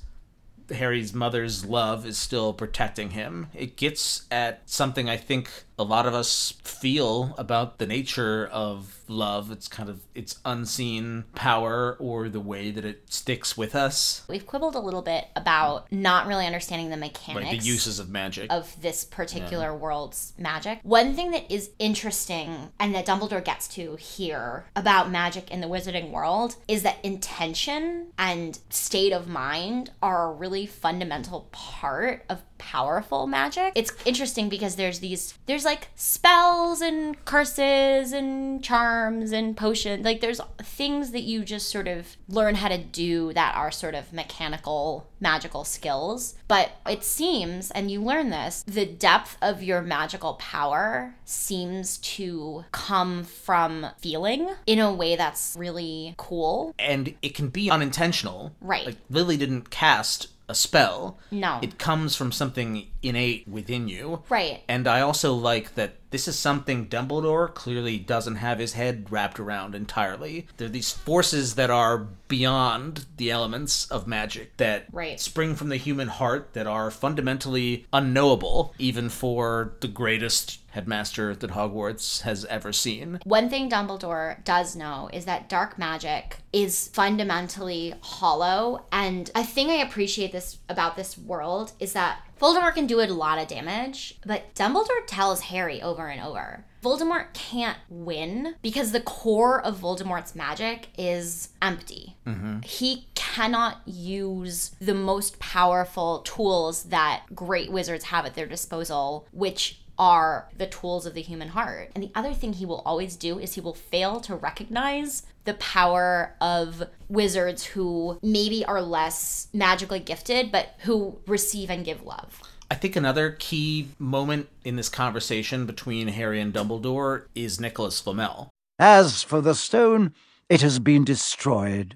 Speaker 1: Harry's mother's love is still protecting him. It gets at something I think a lot of us feel about the nature of love. It's kind of its unseen power or the way that it sticks with us,
Speaker 3: We've quibbled a little bit about not really understanding the mechanics
Speaker 1: the uses of magic.
Speaker 3: of this particular world's magic. One thing that is interesting and that Dumbledore gets to here about magic in the wizarding world is that intention and state of mind are a really fundamental part of powerful magic. It's interesting because there's these there's like spells and curses and charms and potions. Like there's things that you just sort of learn how to do that are sort of mechanical magical skills. But it seems and you learn this, the depth of your magical power seems to come from feeling in a way that's really cool.
Speaker 1: and it can be unintentional.
Speaker 3: Right.
Speaker 1: Like Lily didn't cast a spell.
Speaker 3: No.
Speaker 1: It comes from something innate within you.
Speaker 3: Right.
Speaker 1: And I also like that this is something Dumbledore clearly doesn't have his head wrapped around entirely. There are these forces that are beyond the elements of magic that
Speaker 3: Right.
Speaker 1: spring from the human heart that are fundamentally unknowable, even for the greatest headmaster that Hogwarts has ever seen.
Speaker 3: One thing Dumbledore does know is that dark magic is fundamentally hollow. And a thing I appreciate this about this world is that Voldemort can do a lot of damage, but Dumbledore tells Harry over and over. Voldemort can't win because the core of Voldemort's magic is empty. Mm-hmm. He cannot use the most powerful tools that great wizards have at their disposal, which are the tools of the human heart. And the other thing he will always do is he will fail to recognize the power of wizards who maybe are less magically gifted, but who receive and give love.
Speaker 1: I think another key moment in this conversation between Harry and Dumbledore is Nicholas Flamel.
Speaker 2: As for the stone, it has been destroyed.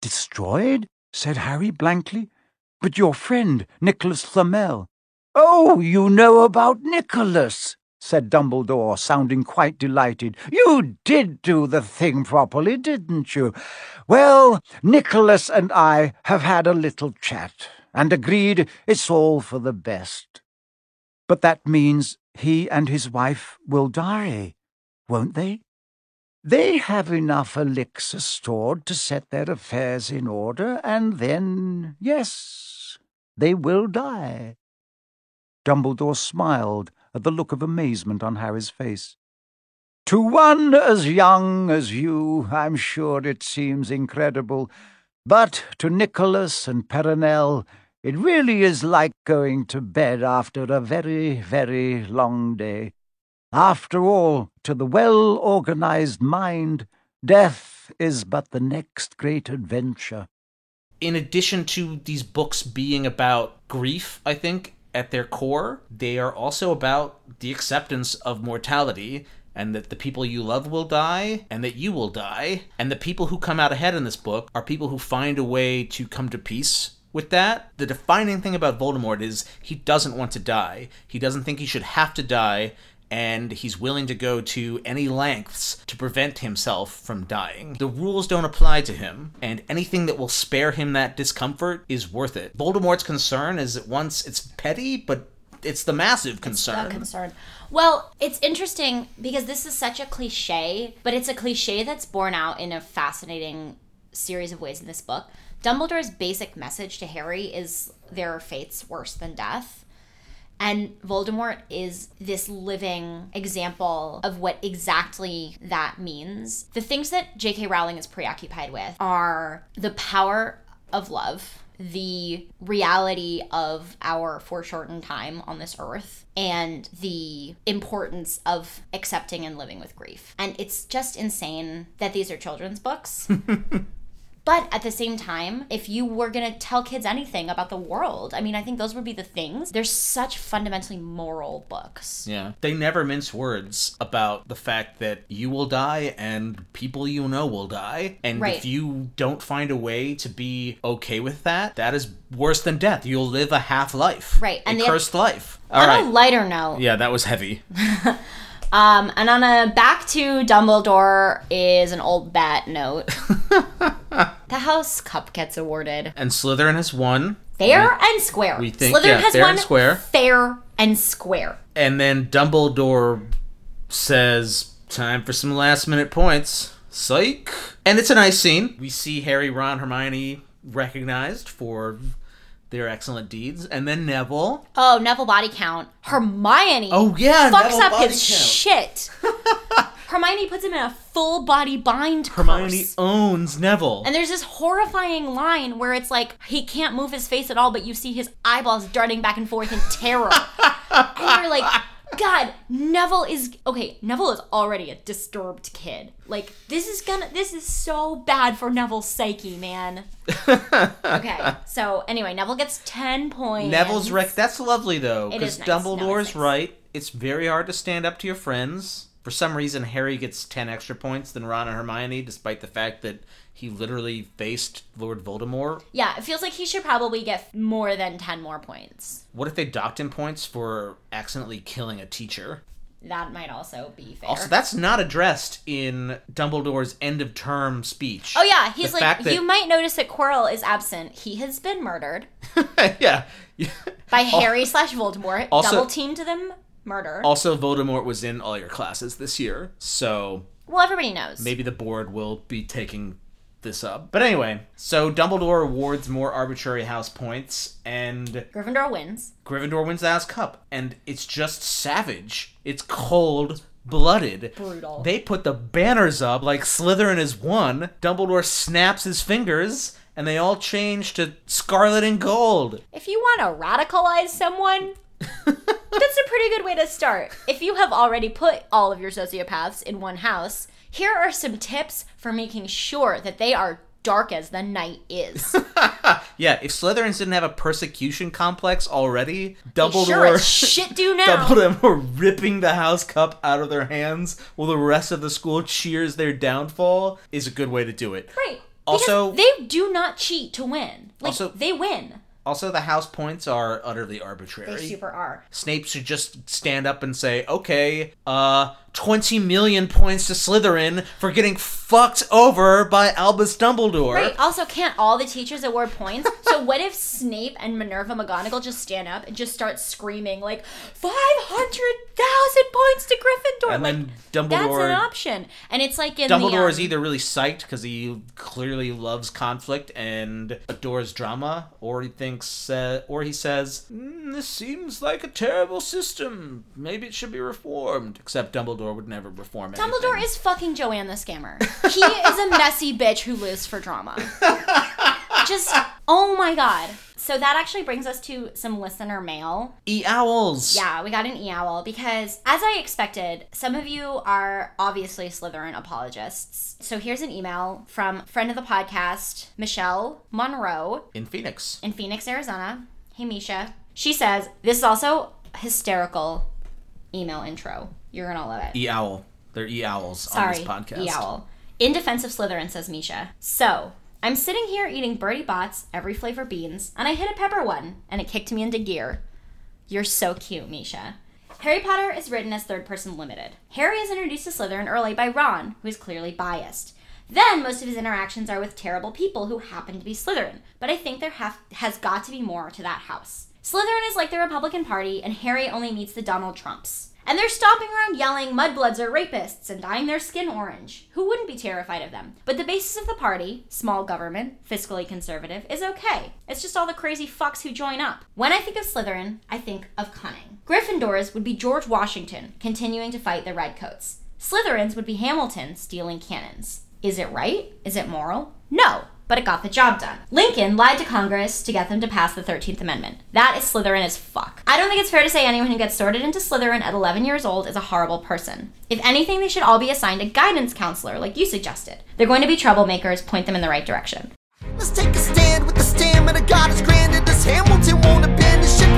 Speaker 2: Destroyed? said Harry blankly. But your friend, Nicholas Flamel. Oh, you know about Nicholas, said Dumbledore, sounding quite delighted. You did do the thing properly, didn't you? Well, Nicholas and I have had a little chat, and agreed it's all for the best. But that means he and his wife will die, won't they? They have enough elixir stored to set their affairs in order, and then, yes, they will die. Dumbledore smiled at the look of amazement on Harry's face. To one as young as you, I'm sure it seems incredible, but to Nicholas and Perenelle, it really is like going to bed after a very, very long day. After all, to the well organized mind, death is but the next great adventure.
Speaker 1: in addition to these books being about grief, I think, at their core, they are also about the acceptance of mortality and that the people you love will die and that you will die. And the people who come out ahead in this book are people who find a way to come to peace with that. The defining thing about Voldemort is he doesn't want to die. He doesn't think he should have to die. And he's willing to go to any lengths to prevent himself from dying. The rules don't apply to him, and anything that will spare him that discomfort is worth it. Voldemort's concern is at once it's petty, but it's the massive concern.
Speaker 3: Not concerned. Well, it's interesting because this is such a cliche, but it's a cliche that's borne out in a fascinating series of ways in this book. Dumbledore's basic message to Harry is there are fates worse than death. And Voldemort is this living example of what exactly that means. The things that J.K. Rowling is preoccupied with are the power of love, the reality of our foreshortened time on this earth, and the importance of accepting and living with grief. And it's just insane that these are children's books. But at the same time, if you were going to tell kids anything about the world, I mean, I think those would be the things. They're such fundamentally moral books.
Speaker 1: Yeah. They never mince words about the fact that you will die and people you know will die. And
Speaker 3: Right.
Speaker 1: if you don't find a way to be okay with that, that is worse than death. You'll live a half life.
Speaker 3: Right, and the-
Speaker 1: cursed life. All
Speaker 3: on
Speaker 1: right.
Speaker 3: a lighter note,
Speaker 1: yeah, that was heavy.
Speaker 3: um, and on a back to Dumbledore is an old bat note. the House Cup gets awarded
Speaker 1: And Slytherin has won.
Speaker 3: fair and square.
Speaker 1: we think,
Speaker 3: Slytherin
Speaker 1: yeah,
Speaker 3: has
Speaker 1: fair
Speaker 3: won
Speaker 1: and square.
Speaker 3: fair and square.
Speaker 1: And then Dumbledore says, Time for some last minute points. Psych. And it's a nice scene. We see Harry, Ron, Hermione recognized for their excellent deeds. And then Neville.
Speaker 3: Oh, Neville body count. Hermione.
Speaker 1: Oh, yeah,
Speaker 3: fucks
Speaker 1: Neville
Speaker 3: up his
Speaker 1: count.
Speaker 3: shit. Hermione puts him in a full body bind
Speaker 1: Hermione
Speaker 3: curse.
Speaker 1: owns Neville.
Speaker 3: And there's this horrifying line where it's like he can't move his face at all, but you see his eyeballs darting back and forth in terror. and you're like, God, Neville is okay. Neville is already a disturbed kid. Like this is gonna, this is so bad for Neville's psyche, man. okay, so anyway, Neville gets ten points.
Speaker 1: Neville's wreck. That's lovely though, because
Speaker 3: nice.
Speaker 1: Dumbledore's
Speaker 3: nice.
Speaker 1: right. It's very hard to stand up to your friends. For some reason, Harry gets ten extra points than Ron and Hermione, despite the fact that he literally faced Lord Voldemort.
Speaker 3: Yeah, it feels like he should probably get more than ten more points.
Speaker 1: What if they docked him points for accidentally killing a teacher?
Speaker 3: That might also be fair.
Speaker 1: Also, that's not addressed in Dumbledore's end of term speech.
Speaker 3: Oh yeah, he's
Speaker 1: The
Speaker 3: like you might notice that Quirrell is absent. He has been murdered
Speaker 1: yeah.
Speaker 3: by Harry slash Voldemort.
Speaker 1: Also-
Speaker 3: double teamed them, murder.
Speaker 1: Also, Voldemort was in all your classes this year, so
Speaker 3: well, everybody knows.
Speaker 1: maybe the board will be taking this up. But anyway, so Dumbledore awards more arbitrary house points, and
Speaker 3: Gryffindor wins.
Speaker 1: Gryffindor wins the House Cup, and it's just savage. It's cold blooded.
Speaker 3: Brutal.
Speaker 1: They put the banners up like Slytherin has won. Dumbledore snaps his fingers, and they all change to scarlet and gold.
Speaker 3: If you want to radicalize someone, that's a pretty good way to start. If you have already put all of your sociopaths in one house, here are some tips for making sure that they are dark as the night is.
Speaker 1: Yeah, if Slytherins didn't have a persecution complex already,
Speaker 3: They sure as shit do now.
Speaker 1: Dumbledore ripping the house cup out of their hands while the rest of the school cheers their downfall is a good way to do it.
Speaker 3: Right.
Speaker 1: Also-
Speaker 3: because they do not cheat to win. Like
Speaker 1: Also-
Speaker 3: they win.
Speaker 1: Also, the house points are utterly arbitrary.
Speaker 3: They super are.
Speaker 1: Snape should just stand up and say, "Okay, uh, 20 million points to Slytherin for getting fucked over by Albus Dumbledore."
Speaker 3: Right. Also, can't all the teachers award points? so what if Snape and Minerva McGonagall just stand up and just start screaming like five hundred thousand points to Gryffindor?
Speaker 1: And
Speaker 3: like,
Speaker 1: then
Speaker 3: that's an option. And it's like in
Speaker 1: Dumbledore
Speaker 3: the, um,
Speaker 1: is either really psyched because he clearly loves conflict and adores drama, or he thinks, uh, or he says, "Mm, "This seems like a terrible system. Maybe it should be reformed." Except Dumbledore would never reform anything.
Speaker 3: Dumbledore is fucking Joanne the scammer. He is a messy bitch who lives for drama. Just oh my god. So that actually brings us to some listener mail.
Speaker 1: e owls.
Speaker 3: Yeah, we got an e-owl because, as I expected, some of you are obviously Slytherin apologists. So here's an email from friend of the podcast, Michelle Monroe
Speaker 1: in Phoenix.
Speaker 3: in Phoenix, Arizona. Hey, Misha. She says, This is also a hysterical email intro. You're to love it.
Speaker 1: E owl. They're e owls on
Speaker 3: Sorry,
Speaker 1: this podcast.
Speaker 3: E-owl. In defense of Slytherin, says Misha. So, I'm sitting here eating Bertie Bott's, every flavor beans, and I hit a pepper one, and it kicked me into gear. You're so cute, Misha. Harry Potter is written as third person limited. Harry is introduced to Slytherin early by Ron, who is clearly biased. Then most of his interactions are with terrible people who happen to be Slytherin, but I think there have, has got to be more to that house. Slytherin is like the Republican Party, and Harry only meets the Donald Trumps. And they're stomping around yelling mudbloods are rapists and dyeing their skin orange. Who wouldn't be terrified of them? But the basis of the party, small government, fiscally conservative, is okay. It's just all the crazy fucks who join up. When I think of Slytherin, I think of cunning. Gryffindors would be George Washington continuing to fight the Redcoats. Slytherins would be Hamilton stealing cannons. Is it right? Is it moral? No, but it got the job done. Lincoln lied to Congress to get them to pass the 13th Amendment. That is Slytherin as fuck. I don't think it's fair to say anyone who gets sorted into Slytherin at 11 years old is a horrible person. If anything, they should all be assigned a guidance counselor, like you suggested. They're going to be troublemakers, point them in the right direction.
Speaker 4: Let's take a stand with the stamina God is granted. This Hamilton won't ship,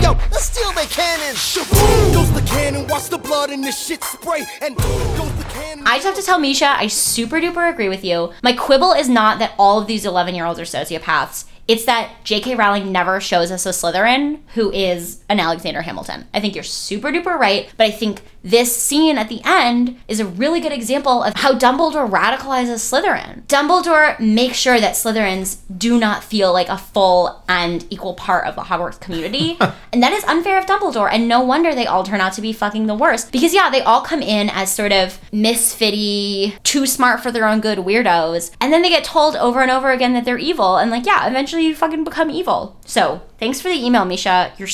Speaker 4: yo. Let's steal their. Shaboom! Goes the cannon, watch the blood shit spray, and goes the cannon.
Speaker 3: I just have to tell Misha, I super duper agree with you. My quibble is not that all of these 11 year olds are sociopaths. It's that J.K. Rowling never shows us a Slytherin who is an Alexander Hamilton. I think you're super duper right, but I think this scene at the end is a really good example of how Dumbledore radicalizes Slytherin. Dumbledore makes sure that Slytherins do not feel like a full and equal part of the Hogwarts community. and that is unfair of Dumbledore, and no wonder they all turn out to be fucking the worst. Because, yeah, they all come in as sort of misfitty, too smart for their own good weirdos, and then they get told over and over again that they're evil, and like, yeah, eventually you fucking become evil. So, thanks for the email, Misha. You're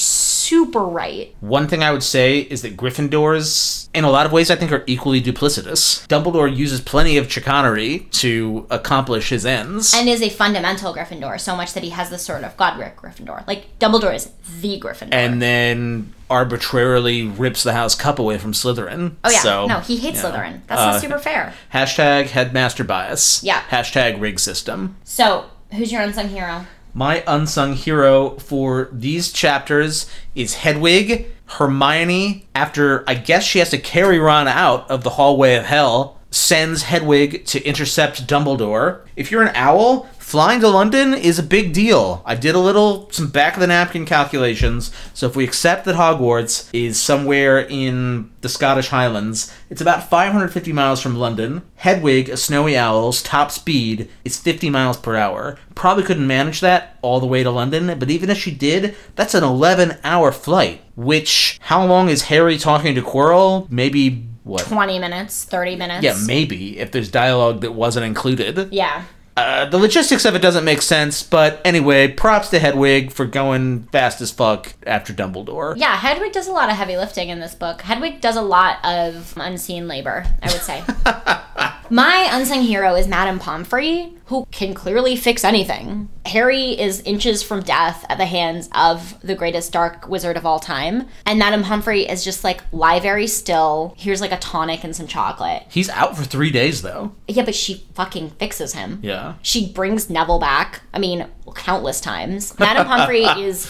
Speaker 3: super right.
Speaker 1: One thing I would say is that Gryffindors, in a lot of ways, I think are equally duplicitous. Dumbledore uses plenty of chicanery to accomplish his ends.
Speaker 3: and is a fundamental Gryffindor, so much that he has the sword of Godric Gryffindor. Like Dumbledore is the Gryffindor.
Speaker 1: and then arbitrarily rips the house cup away from Slytherin.
Speaker 3: oh yeah,
Speaker 1: So,
Speaker 3: no, he hates
Speaker 1: you know.
Speaker 3: Slytherin. That's
Speaker 1: Uh,
Speaker 3: not super fair.
Speaker 1: Hashtag headmaster bias.
Speaker 3: Yeah.
Speaker 1: Hashtag rig system.
Speaker 3: So, who's your unsung hero?
Speaker 1: My unsung hero for these chapters is Hedwig. Hermione, after I guess she has to carry Ron out of the hallway of hell, sends Hedwig to intercept Dumbledore. If you're an owl, flying to London is a big deal. I did a little some back of the napkin calculations. So if we accept that Hogwarts is somewhere in the Scottish Highlands, it's about 550 miles from London. Hedwig, a snowy owl's top speed is 50 miles per hour. Probably couldn't manage that all the way to London, but even if she did, that's an 11 hour flight. Which, how long is Harry talking to Quirrell? Maybe, what?
Speaker 3: 20 minutes, 30 minutes.
Speaker 1: Yeah, maybe, if there's dialogue that wasn't included.
Speaker 3: Yeah.
Speaker 1: Uh, the logistics of it doesn't make sense, but anyway, props to Hedwig for going fast as fuck after Dumbledore.
Speaker 3: Yeah, Hedwig does a lot of heavy lifting in this book. Hedwig does a lot of unseen labor, I would say. My unsung hero is Madame Pomfrey, who can clearly fix anything. Harry is inches from death at the hands of the greatest dark wizard of all time, and Madame Pomfrey is just like, lie very still. Here's like a tonic and some chocolate.
Speaker 1: He's out for three days, though.
Speaker 3: Yeah, but she fucking fixes him.
Speaker 1: Yeah.
Speaker 3: She brings Neville back. I mean, countless times. Madame Pomfrey is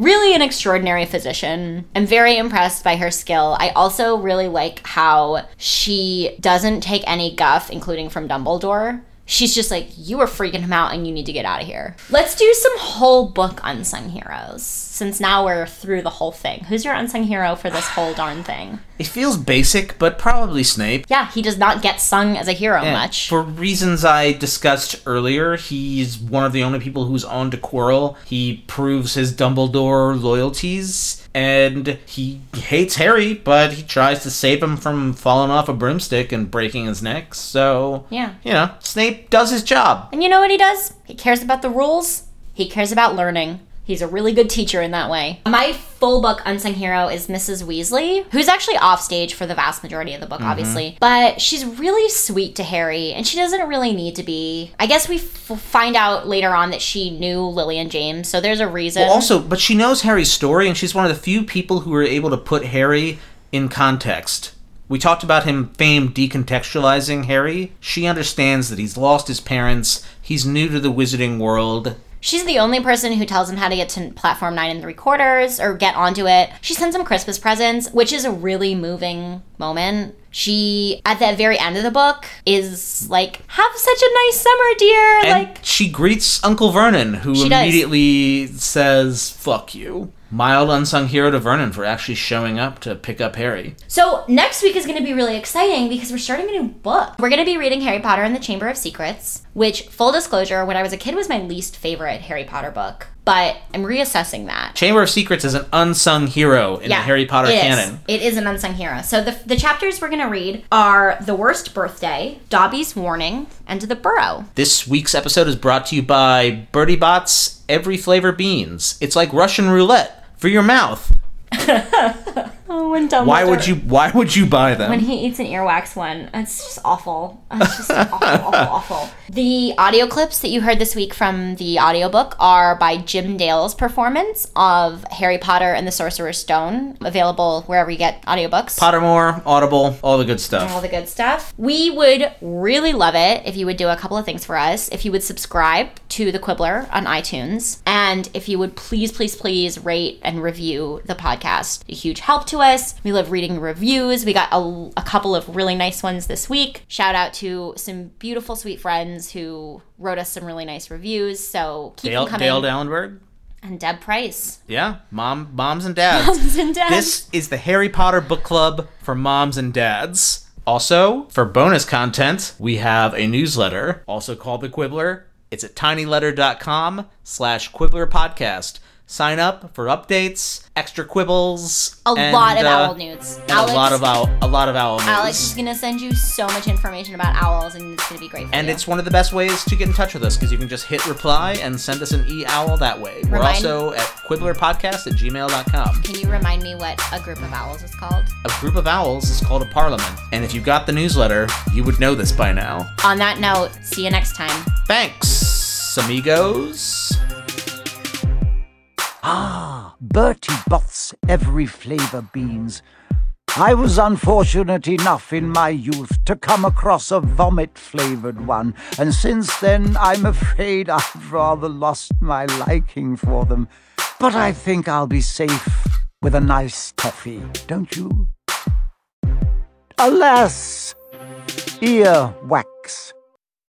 Speaker 3: really an extraordinary physician. I'm very impressed by her skill. I also really like how she doesn't take any guff, including from Dumbledore. She's just like, you are freaking him out and you need to get out of here. Let's do some whole book unsung heroes, since now we're through the whole thing. Who's your unsung hero for this whole darn thing?
Speaker 1: It feels basic, but probably Snape.
Speaker 3: Yeah, he does not get sung as a hero
Speaker 1: Yeah,
Speaker 3: much.
Speaker 1: For reasons I discussed earlier, he's one of the only people who's on to Quirrell. He proves his Dumbledore loyalties, and he hates Harry, but he tries to save him from falling off a broomstick and breaking his neck. So,
Speaker 3: Yeah.
Speaker 1: you know, Snape does his job.
Speaker 3: And you know what he does? He cares about the rules. He cares about learning. He's a really good teacher in that way. My full book unsung hero is Mrs. Weasley, who's actually off stage for the vast majority of the book, mm-hmm. obviously. But she's really sweet to Harry, and she doesn't really need to be. I guess we f- find out later on that she knew Lily and James, so there's a reason.
Speaker 1: Also, but she knows Harry's story, and she's one of the few people who are able to put Harry in context. We talked about him fame decontextualizing Harry. She understands that he's lost his parents, he's new to the wizarding world.
Speaker 3: She's the only person who tells him how to get to platform nine and three quarters or get onto it. She sends him Christmas presents, which is a really moving moment. She, at the very end of the book, is like, Have such a nice summer, dear.
Speaker 1: And
Speaker 3: like,
Speaker 1: she greets Uncle Vernon, who
Speaker 3: She does.
Speaker 1: immediately says, fuck you. Mild unsung hero to Vernon for actually showing up to pick up Harry.
Speaker 3: So next week is going to be really exciting because we're starting a new book. We're going to be reading Harry Potter and the Chamber of Secrets, which, full disclosure, when I was a kid was my least favorite Harry Potter book. but I'm reassessing that.
Speaker 1: Chamber of Secrets is an unsung hero in the Harry Potter
Speaker 3: it is.
Speaker 1: canon.
Speaker 3: It is an unsung hero. So the, the chapters we're going to read are The Worst Birthday, Dobby's Warning, and The Burrow.
Speaker 1: This week's episode is brought to you by Bertie Bott's Every Flavor Beans. It's like Russian roulette for your mouth.
Speaker 3: Oh, when Dumbledore,
Speaker 1: Why would you why would you buy them?
Speaker 3: When he eats an earwax one, it's just awful. It's just awful, awful, awful. The audio clips that you heard this week from the audiobook are by Jim Dale's performance of Harry Potter and the Sorcerer's Stone, available wherever you get audiobooks.
Speaker 1: Pottermore, Audible, all the good stuff.
Speaker 3: all the good stuff. We would really love it if you would do a couple of things for us. If you would subscribe to The Quibbler on iTunes, and if you would please, please, please rate and review the podcast. A huge help to us. We love reading reviews. We got a, a couple of really nice ones this week. Shout out to some beautiful, sweet friends who wrote us some really nice reviews. So keep
Speaker 1: Dale,
Speaker 3: them coming.
Speaker 1: Dale Dallenberg.
Speaker 3: and Deb Price.
Speaker 1: Yeah, mom, moms and dads.
Speaker 3: Moms and dads.
Speaker 1: This is the Harry Potter book club for moms and dads. Also, for bonus content, we have a newsletter, also called The Quibbler. It's at tinyletter.com slash quibbler podcast. Sign up for updates, extra quibbles,
Speaker 3: A
Speaker 1: and,
Speaker 3: lot of
Speaker 1: uh,
Speaker 3: owl nudes.
Speaker 1: and a lot of owl, a lot of owl news.
Speaker 3: Alex is gonna send you so much information about owls, and it's gonna be great for
Speaker 1: And
Speaker 3: you.
Speaker 1: it's one of the best ways to get in touch with us because you can just hit reply and send us an e-owl that way. We're also at quibblerpodcast at gmail.com.
Speaker 3: Can you remind me what a group of owls is called?
Speaker 1: A group of owls is called a parliament. And if you got the newsletter, you would know this by now.
Speaker 3: On that note, see you next time.
Speaker 1: Thanks, amigos.
Speaker 2: Ah, Bertie Bott's every flavor beans. I was unfortunate enough in my youth to come across a vomit flavored one, and since then I'm afraid I've rather lost my liking for them. But I think I'll be safe with a nice toffee, don't you? Alas, ear wax.